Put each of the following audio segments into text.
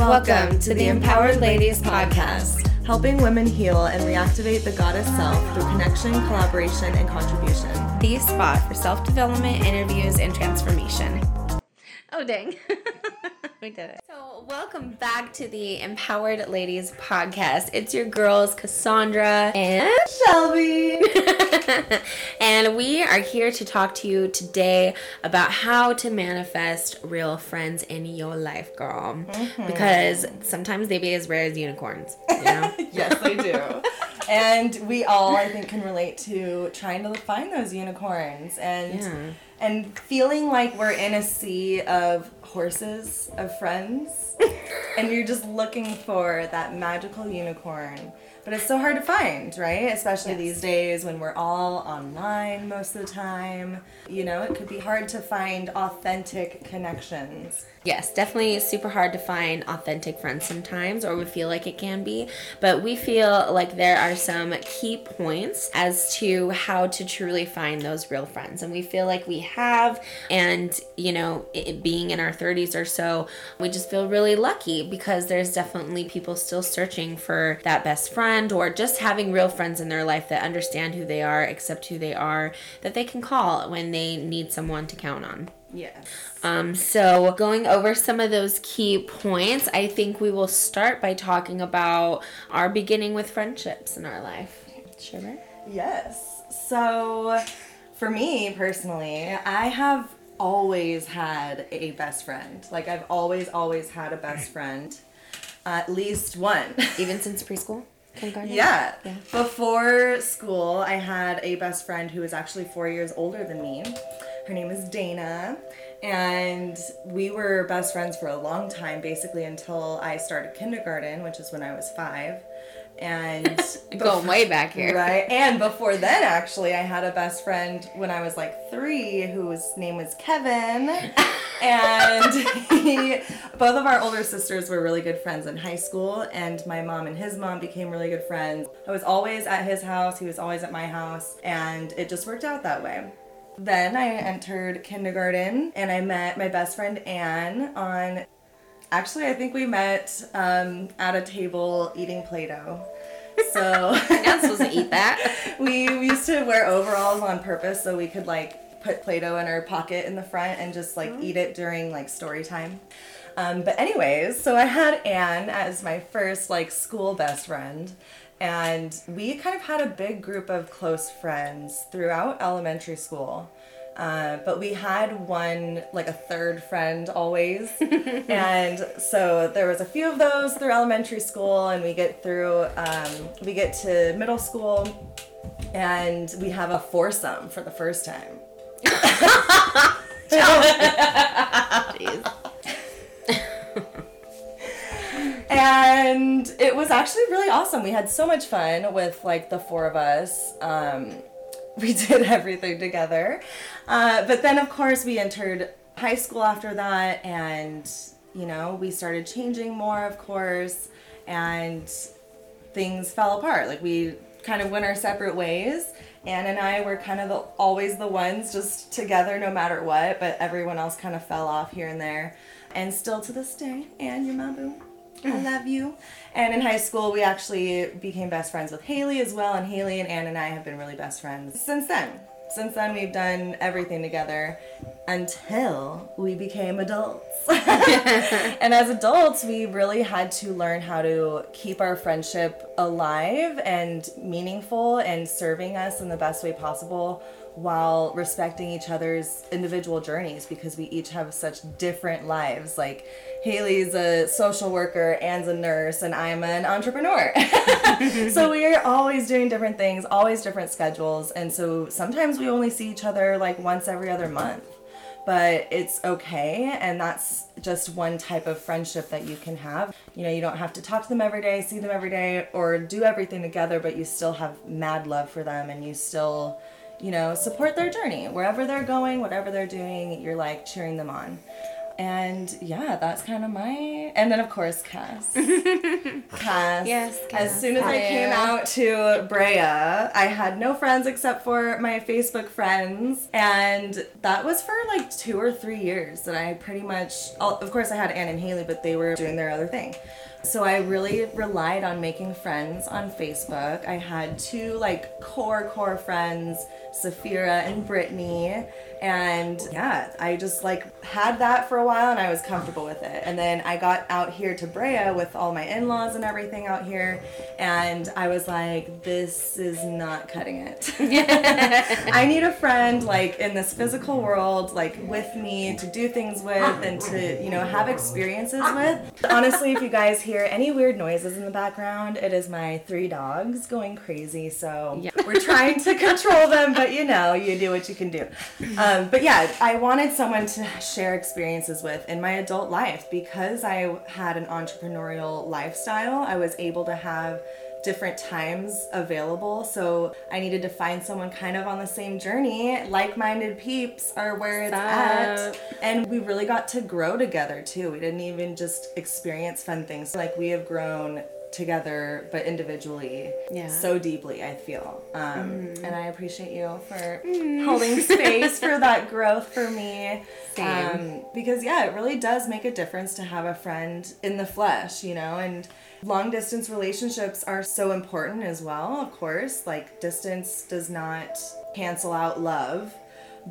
Welcome to the Empowered Ladies Podcast, helping women heal and reactivate the goddess self through connection, collaboration, and contribution. The spot for self development, interviews, and transformation. Oh, dang. we did it. So, welcome back to the Empowered Ladies Podcast. It's your girls, Cassandra and Shelby. and we are here to talk to you today about how to manifest real friends in your life, girl. Mm-hmm. Because sometimes they be as rare as unicorns. You know? yes, they do. and we all, I think, can relate to trying to find those unicorns and. Yeah and feeling like we're in a sea of horses of friends and you're just looking for that magical unicorn but it's so hard to find, right? Especially yes. these days when we're all online most of the time. You know, it could be hard to find authentic connections. Yes, definitely super hard to find authentic friends sometimes, or we feel like it can be. But we feel like there are some key points as to how to truly find those real friends. And we feel like we have, and you know, it, being in our 30s or so, we just feel really lucky because there's definitely people still searching for that best friend or just having real friends in their life that understand who they are, accept who they are, that they can call when they need someone to count on. Yes. Um, so, going over some of those key points, I think we will start by talking about our beginning with friendships in our life. Sure. Yes. So, for me personally, I have always had a best friend. Like, I've always, always had a best friend. At least one. Even since preschool? Kindergarten? Yeah. yeah. Before school, I had a best friend who was actually four years older than me. Her name is Dana. And we were best friends for a long time, basically until I started kindergarten, which is when I was five. And going way back here. Right. And before then actually i had a best friend when i was like three whose name was kevin. And he, both of our older sisters were really good friends in high school and my mom and his mom became really good friends. I was always at his house. He was always at my house and it just worked out that way then i entered kindergarten and i met my best friend anne on Actually, I think we met um, at a table eating Play-Doh. So you're not supposed to eat that. we, we used to wear overalls on purpose so we could like put Play-Doh in our pocket in the front and just like mm-hmm. eat it during like story time. Um, but anyways, so I had Anne as my first like school best friend, and we kind of had a big group of close friends throughout elementary school. Uh, but we had one, like a third friend always. and so there was a few of those through elementary school, and we get through, um, we get to middle school, and we have a foursome for the first time. and it was actually really awesome. We had so much fun with like the four of us. Um, we did everything together. Uh, but then, of course, we entered high school after that, and you know, we started changing more, of course, and things fell apart. Like we kind of went our separate ways. Anne and I were kind of the, always the ones just together no matter what, but everyone else kind of fell off here and there. And still to this day, Anne, you're my boo. I love you. And in high school, we actually became best friends with Haley as well, and Haley and Anne and I have been really best friends since then. Since then, we've done everything together until we became adults. and as adults, we really had to learn how to keep our friendship alive and meaningful and serving us in the best way possible while respecting each other's individual journeys because we each have such different lives. Like Haley's a social worker, Anne's a nurse, and I'm an entrepreneur. so we are always doing different things, always different schedules, and so sometimes we only see each other like once every other month. But it's okay, and that's just one type of friendship that you can have. You know, you don't have to talk to them every day, see them every day, or do everything together, but you still have mad love for them and you still you know, support their journey. Wherever they're going, whatever they're doing, you're like cheering them on. and yeah, that's kind of my. And then of course Cass. Cass. Yes, As soon as I came out to Brea, I had no friends except for my Facebook friends, and that was for like two or three years that I pretty much. oh, Of course, I had Anne and Haley, but they were doing their other thing. So I really relied on making friends on Facebook. I had two like core core friends, Safira and Brittany, and yeah, I just like had that for a while and I was comfortable with it. And then I got out here to Brea with all my in-laws and everything out here, and I was like, this is not cutting it. I need a friend like in this physical world, like with me to do things with and to, you know, have experiences with. Honestly, if you guys hear any weird noises in the background, it is my three dogs going crazy. So Yeah. we're trying to control them, but you know, you do what you can do. Um, but yeah, I wanted someone to share experiences with in my adult life because I had an entrepreneurial lifestyle. I was able to have different times available. So I needed to find someone kind of on the same journey. Like minded peeps are where it's at. And we really got to grow together too. We didn't even just experience fun things. Like we have grown together but individually Yeah. so deeply i feel. Um, and i appreciate you for holding space for that growth for me. Same. um, because yeah it really does make a difference to have a friend in the flesh you know and long distance relationships are so important as well of course. Like distance does not cancel out love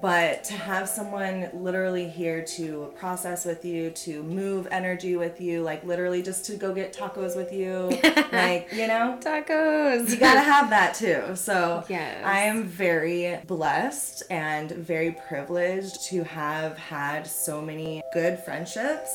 but to have someone literally here to process with you to move energy with you like literally just to go get tacos with you like you know Tacos. you gotta have that too. So Yes. I am very blessed and very privileged to have had so many good friendships.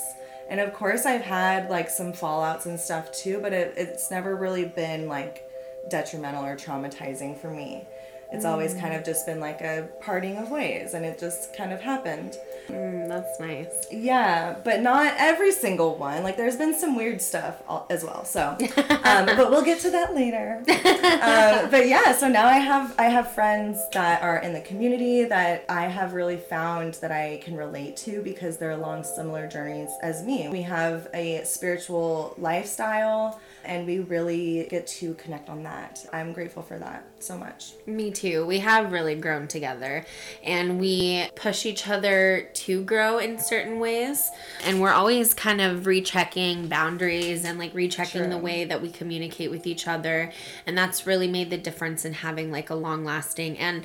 And of course, I've had like some fallouts and stuff too, but it, it's never really been like detrimental or traumatizing for me. It's always kind of just been like a parting of ways, and it just kind of happened. Mm, that's nice. Yeah, but not every single one. Like, there's been some weird stuff as well. So, um, but we'll get to that later. Uh, but yeah, so now I have I have friends that are in the community that I have really found that I can relate to because they're along similar journeys as me. We have a spiritual lifestyle, and we really get to connect on that. I'm grateful for that so much. Me too. We have really grown together and we push each other to grow in certain ways. And we're always kind of rechecking boundaries and like rechecking the way that we communicate with each other. And that's really made the difference in having like a long lasting and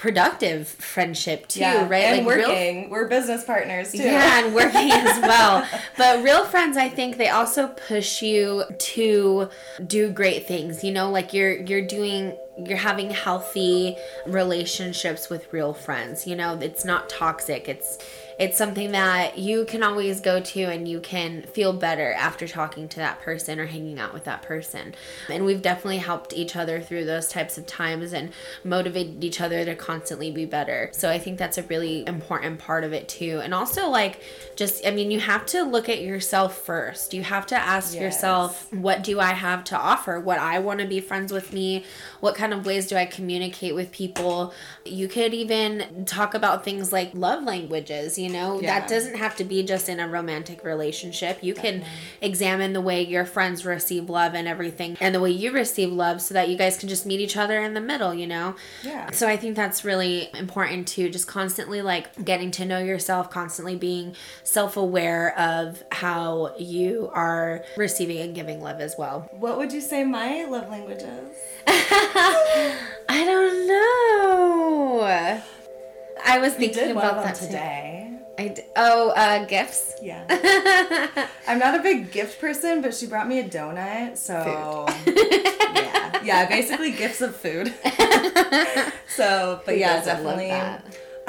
productive friendship too, right? And like real working, we're business partners too. Yeah, and working as well. But real friends, I think they also push you to do great things. You know, like you're you're doing you're having healthy relationships with real friends. You know, it's not toxic. It's it's something that you can always go to and you can feel better after talking to that person or hanging out with that person. And we've definitely helped each other through those types of times and motivated each other to constantly be better. So I think that's a really important part of it too. And also like just I mean you have to look at yourself first. You have to ask Yes. yourself what do I have to offer? What I want to be friends with me? What kind of ways do I communicate with people? You could even talk about things like love languages, you know? Yeah. That doesn't have to be just in a romantic relationship. You can examine the way your friends receive love and everything and the way you receive love so that you guys can just meet each other in the middle, you know? Yeah. So I think that's really important too, just constantly like getting to know yourself, constantly being self aware of how you are receiving and giving love as well. What would you say my love language is? I don't know. I was thinking about that today. I d- oh, uh, gifts. Yeah. I'm not a big gift person, but she brought me a donut, so yeah, yeah, basically gifts of food. so, but Who yeah, definitely.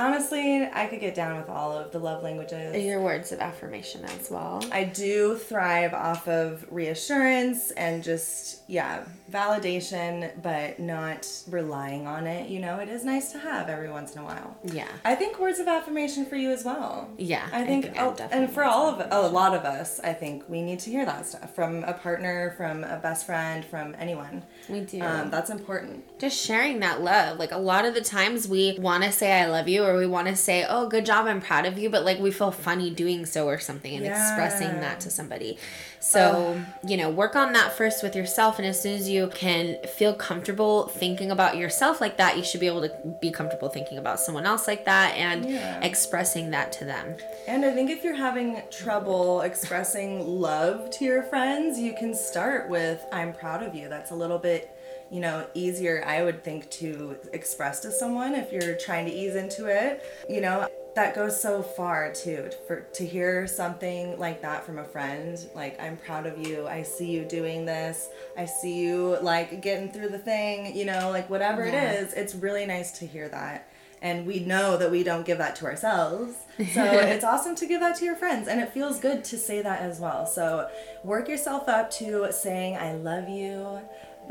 Honestly, I could get down with all of the love languages. Your words of affirmation as well. I do thrive off of reassurance and just, yeah, validation, but not relying on it. You know, it is nice to have every once in a while. Yeah. I think words of affirmation for you as well. Yeah, I I think, think I'm oh, and for all of of a lot of us, I think we need to hear that stuff from a partner, from a best friend, from anyone. We do. Um, that's important. just sharing that love. Like a lot of the times we want to say I love you or we want to say, "Oh, good job, I'm proud of you," but like we feel funny doing so or something and Yeah. expressing that to somebody. So, you know, work on that first with yourself and as soon as you can feel comfortable thinking about yourself like that, you should be able to be comfortable thinking about someone else like that and Yeah. expressing that to them. And I think if you're having trouble expressing love to your friends, you can start with I'm proud of you. That's a little bit, you know, easier I would think to express to someone if you're trying to ease into it. You know, that goes so far too for to hear something like that from a friend like i'm proud of you. I see you doing this. I see you like getting through the thing you know like whatever Yeah. it is it's really nice to hear that. And we know that we don't give that to ourselves. So it's awesome to give that to your friends and it feels good to say that as well. So work yourself up to saying i love you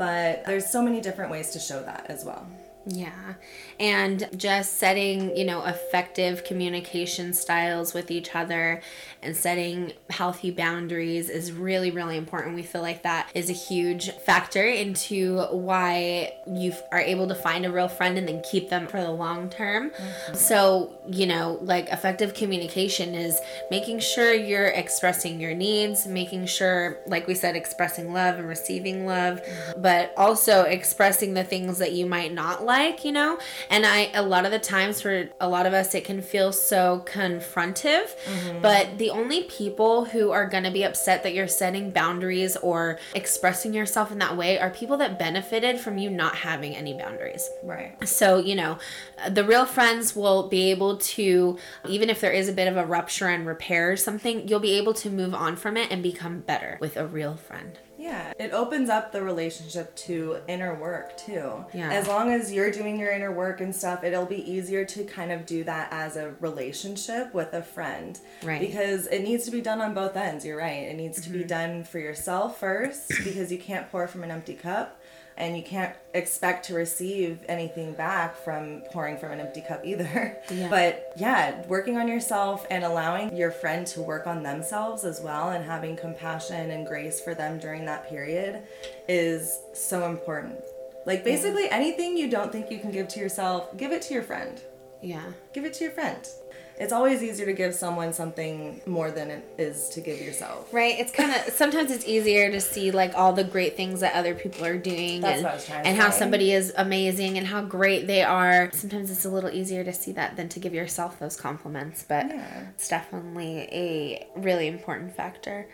but there's so many different ways to show that as well Yeah. And just setting, you know, effective communication styles with each other and setting healthy boundaries is really, really important. We feel like that is a huge factor into why you are able to find a real friend and then keep them for the long term. Mm-hmm. So, you know, like effective communication is making sure you're expressing your needs, making sure, like we said, expressing love and receiving love, mm-hmm. but also expressing the things that you might not like, you know? And I, a lot of the times for a lot of us, it can feel so confrontive, mm-hmm. but the only people who are going to be upset that you're setting boundaries or expressing yourself in that way are people that benefited from you not having any boundaries. right So, you know, the real friends will be able to, even if there is a bit of a rupture and repair something, you'll be able to move on from it and become better with a real friend. Yeah, it opens up the relationship to inner work too. Yeah. As long as you're doing your inner work and stuff, it'll be easier to kind of do that as a relationship with a friend. Right. Because it needs to be done on both ends. You're right. It needs to Mm-hmm. be done for yourself first because you can't pour from an empty cup. And you can't expect to receive anything back from pouring from an empty cup either. Yeah. But yeah, working on yourself and allowing your friend to work on themselves as well and having compassion and grace for them during that period is so important. Like basically anything you don't think you can give to yourself, give it to your friend. Yeah. Give it to your friend. It's always easier to give someone something more than it is to give yourself. Right. It's kind of sometimes it's easier to see like all the great things that other people are doing That's and, what I was trying to and how say. somebody is amazing and how great they are. Sometimes it's a little easier to see that than to give yourself those compliments, but Yeah. it's definitely a really important factor.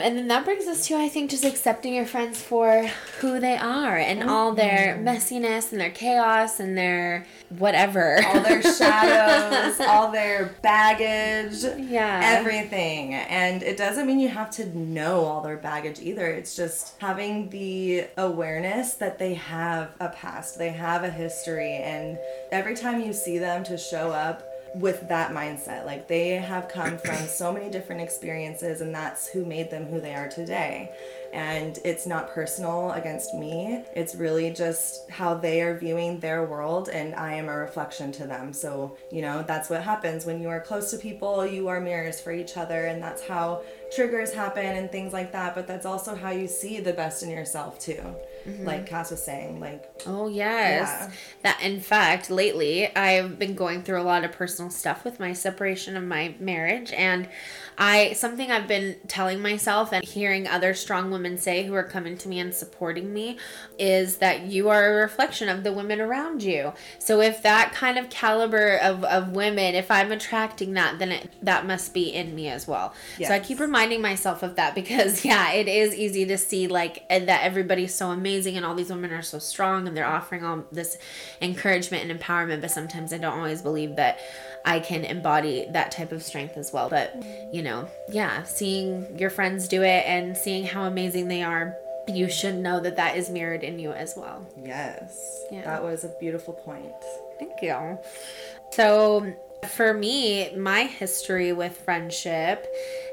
And then that brings us to, I think, just accepting your friends for who they are and all their Mm-hmm. messiness and their chaos and their whatever. All their shadows, all their baggage. Yeah. everything. And it doesn't mean you have to know all their baggage either. It's just having the awareness that they have a past, they have a history, and every time you see them to show up with that mindset, like they have come from so many different experiences, and that's who made them who they are today. And it's not personal against me. It's really just how they are viewing their world, and I am a reflection to them. So, you know, that's what happens when you are close to people, you are mirrors for each other, and that's how triggers happen and things like that. But that's also how you see the best in yourself, too. Mm-hmm. Like Cass was saying, like, Oh yes. Yeah. That in fact, lately I've been going through a lot of personal stuff with my separation of my marriage and I something I've been telling myself and hearing other strong women say who are coming to me and supporting me is that you are a reflection of the women around you. So if that kind of caliber of, of women, if I'm attracting that, then it, that must be in me as well. So I keep reminding myself of that because yeah, it is easy to see like that everybody's so amazing and all these women are so strong and they're offering all this encouragement and empowerment, but sometimes I don't always believe that I can embody that type of strength as well. But you know, yeah, seeing your friends do it and seeing how amazing they are, you should know that that is mirrored in you as well. yes, Yeah. that was a beautiful point. Thank you. So, for me, my history with friendship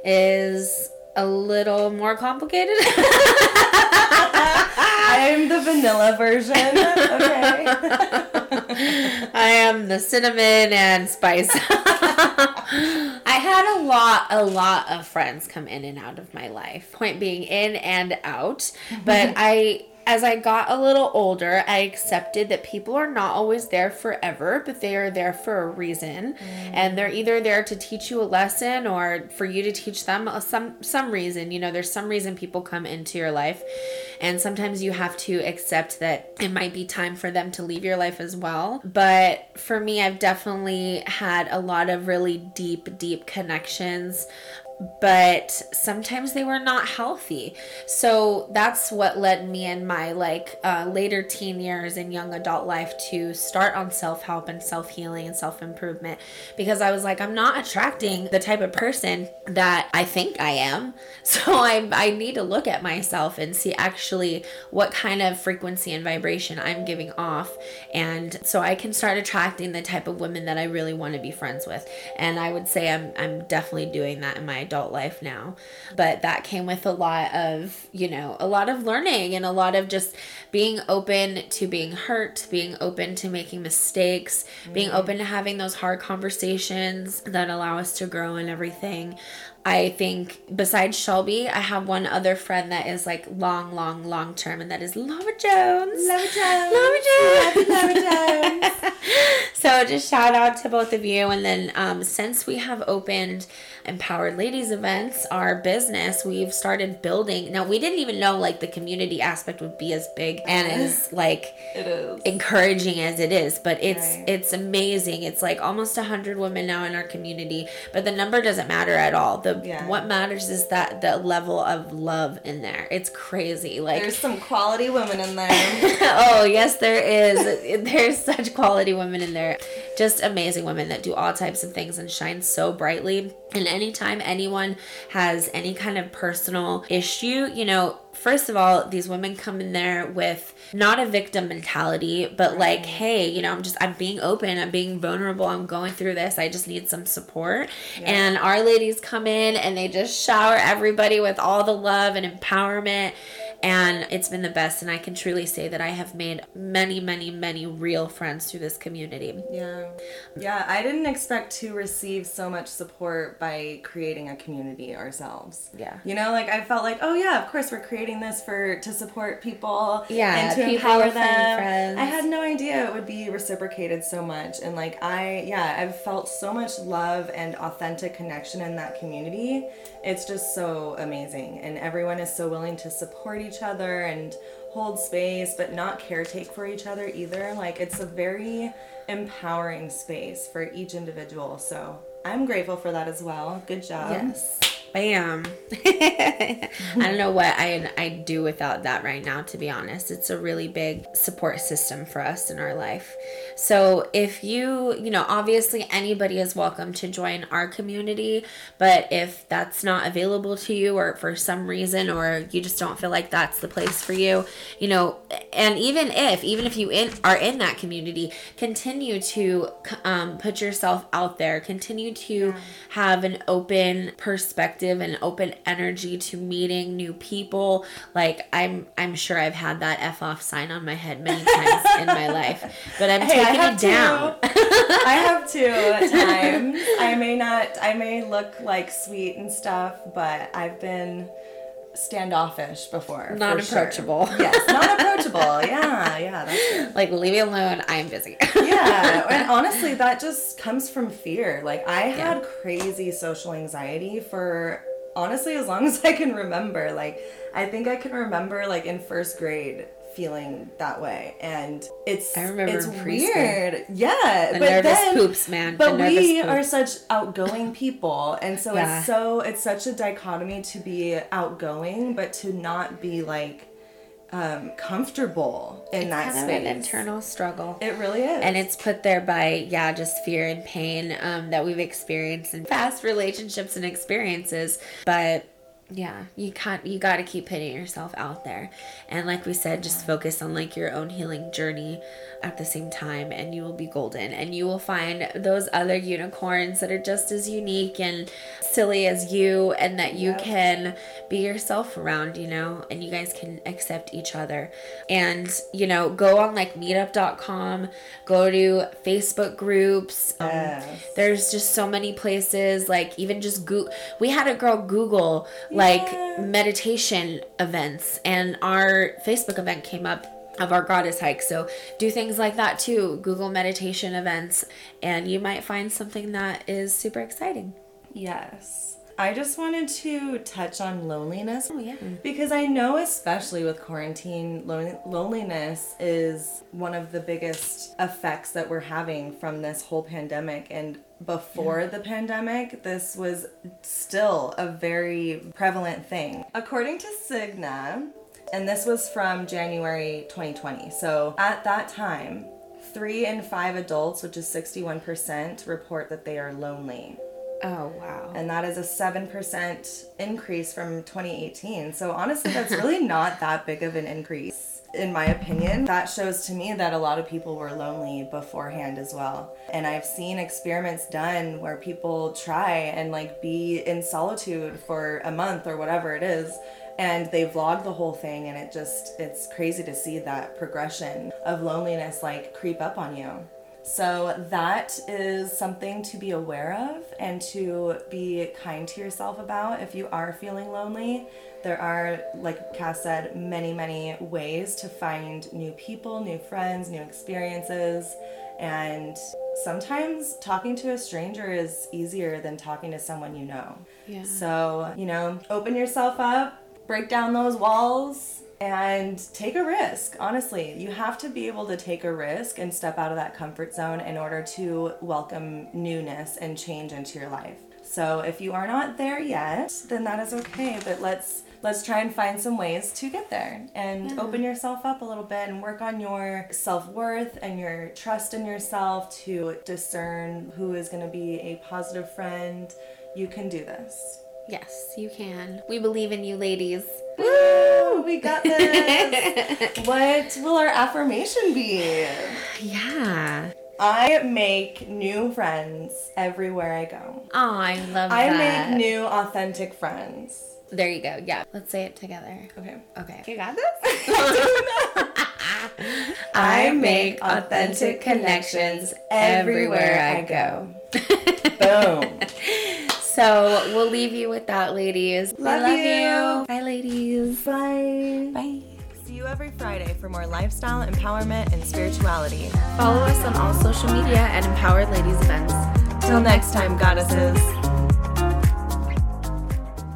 is a little more complicated. I'm the vanilla version, okay? I am the cinnamon and spice. I had a lot, a lot of friends come in and out of my life. Point being in and out. But mm-hmm. I as I got a little older, I accepted that people are not always there forever, but they are there for a reason. Mm. And they're either there to teach you a lesson or for you to teach them some some reason. You know, there's some reason people come into your life. And sometimes you have to accept that it might be time for them to leave your life as well. But for me, I've definitely had a lot of really deep, deep connections but sometimes they were not healthy. So that's what led me in my like uh, later teen years and young adult life to start on self help and self healing and self improvement because I was like, I'm not attracting the type of person that I think I am. So I, I need to look at myself and see actually what kind of frequency and vibration I'm giving off. And so I can start attracting the type of women that I really want to be friends with. And I would say I'm, I'm definitely doing that in my adult life now. But that came with a lot of, you know, a lot of learning and a lot of just being open to being hurt, being open to making mistakes, mm-hmm. being open to having those hard conversations that allow us to grow and everything. I think besides Shelby, I have one other friend that is like long, long, long term, and that is Laura Jones. Laura Jones. Laura Jones. Laura Jones. so just shout out to both of you. And then um, since we have opened Empowered Ladies events, our business, we've started building. Now we didn't even know like the community aspect would be as big and as like it is encouraging as it is, but it's right. it's amazing. It's like almost a hundred women now in our community, but the number doesn't matter at all. The yeah. what matters is that the level of love in there. It's crazy. Like there's some quality women in there. oh yes, there is. there's such quality women in there. Just amazing women that do all types of things and shine so brightly and anytime anyone has any kind of personal issue, you know, first of all, these women come in there with not a victim mentality, but like, hey, you know, I'm just, I'm being open, I'm being vulnerable, I'm going through this, I just need some support. Yeah. And our ladies come in and they just shower everybody with all the love and empowerment and it's been the best. And i can truly say that i have made many many many real friends through this community. Yeah. Yeah i didn't expect to receive so much support by creating a community ourselves. Yeah. You know like i felt like oh yeah of course we're creating this for to support people yeah and to empower them friends. i had no idea it would be reciprocated so much. And like i yeah i've felt so much love and authentic connection in that community. It's just so amazing. And everyone is so willing to support each each other and hold space, but not caretake for each other either. Like it's a very empowering space for each individual. So I'm grateful for that as well. Good job. Yes. Bam. I don't know what I I do without that right now to be honest. It's a really big support system for us in our life. So if you, you know, obviously anybody is welcome to join our community, but if that's not available to you or for some reason or you just don't feel like that's the place for you, you know, and even if even if you in are in that community, continue to um, put yourself out there, continue to have an open perspective receptive and open energy to meeting new people. Like I'm I'm sure I've had that F off sign on my head many times in my life. But I'm hey, taking it down. I have two at times. I may not I may look like sweet and stuff, but I've been standoffish before. Not approachable. Sure. Yes, not approachable. Yeah, yeah, that's. Like leave me alone. I'm busy. Yeah, and honestly, that just comes from fear. Like I had yeah. crazy social anxiety for honestly as long as I can remember. Like I think I can remember like in first grade feeling that way and it's I remember it's weird yeah the but nervous then, poops man but we poops. are such outgoing people and so yeah. it's so it's such a dichotomy to be outgoing but to not be like um, comfortable in it's that kind space. Of an internal struggle. It really is, and it's put there by yeah, just fear and pain um, that we've experienced in past relationships and experiences. But yeah you can't you got to keep putting yourself out there. And like we said just focus on like your own healing journey at the same time and you will be golden. And you will find those other unicorns that are just as unique and silly as you and that you yep. can be yourself around you know? And you guys can accept each other. And you know go on like meetup.com go to facebook groups. Um, yes. there's just so many places like even just go we had a girl google like meditation events. And our Facebook event came up of our goddess hike. So do things like that too. Google meditation events, and you might find something that is super exciting. Yes. I just wanted to touch on loneliness. Oh, yeah. Because I know, especially with quarantine, lon- loneliness is one of the biggest effects that we're having from this whole pandemic. And before the pandemic, this was still a very prevalent thing. According to Cigna, and this was from January 2020. So at that time, three in five adults, which is 61%, report that they are lonely. Oh, wow. And that is a 7% increase from 2018. So honestly, that's really not that big of an increase. In my opinion, that shows to me that a lot of people were lonely beforehand as well. And I've seen experiments done where people try and like be in solitude for a month or whatever it is and they vlog the whole thing and it just it's crazy to see that progression of loneliness like creep up on you so that is something to be aware of and to be kind to yourself about if you are feeling lonely. There are, like Cass said, many, many ways to find new people, new friends, new experiences. And sometimes talking to a stranger is easier than talking to someone you know. Yeah. So, you know, open yourself up, break down those walls, and take a risk. Honestly, you have to be able to take a risk and step out of that comfort zone in order to welcome newness and change into your life. So if you are not there yet, then that is okay, but let's let's try and find some ways to get there and Yeah. open yourself up a little bit and work on your self-worth and your trust in yourself to discern who is going to be a positive friend. You can do this. Yes, you can. We believe in you, ladies. Woo! We got this. what will our affirmation be? Yeah. I make new friends everywhere I go. Oh, I love I that. I make new authentic friends. There you go. Yeah. Let's say it together. Okay. Okay. You got this? I make authentic connections everywhere I go. Boom. So we'll leave you with that, ladies. We Love you. Bye, ladies. Bye. Bye. See you every Friday for more lifestyle empowerment and spirituality. Follow us on all social media at Empowered Ladies Events. Till next time, goddesses.